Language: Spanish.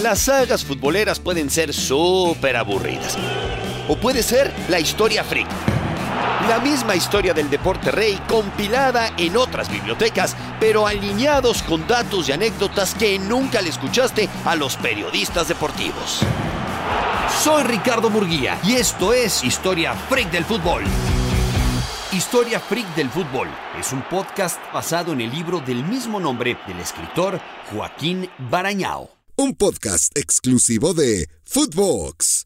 Las sagas futboleras pueden ser súper aburridas. O puede ser la historia freak. La misma historia del deporte rey compilada en otras bibliotecas, pero alineados con datos y anécdotas que nunca le escuchaste a los periodistas deportivos. Soy Ricardo Murguía y esto es Historia Freak del Fútbol. Historia Freak del Fútbol es un podcast basado en el libro del mismo nombre del escritor Joaquín Barañao. Un podcast exclusivo de Footbox.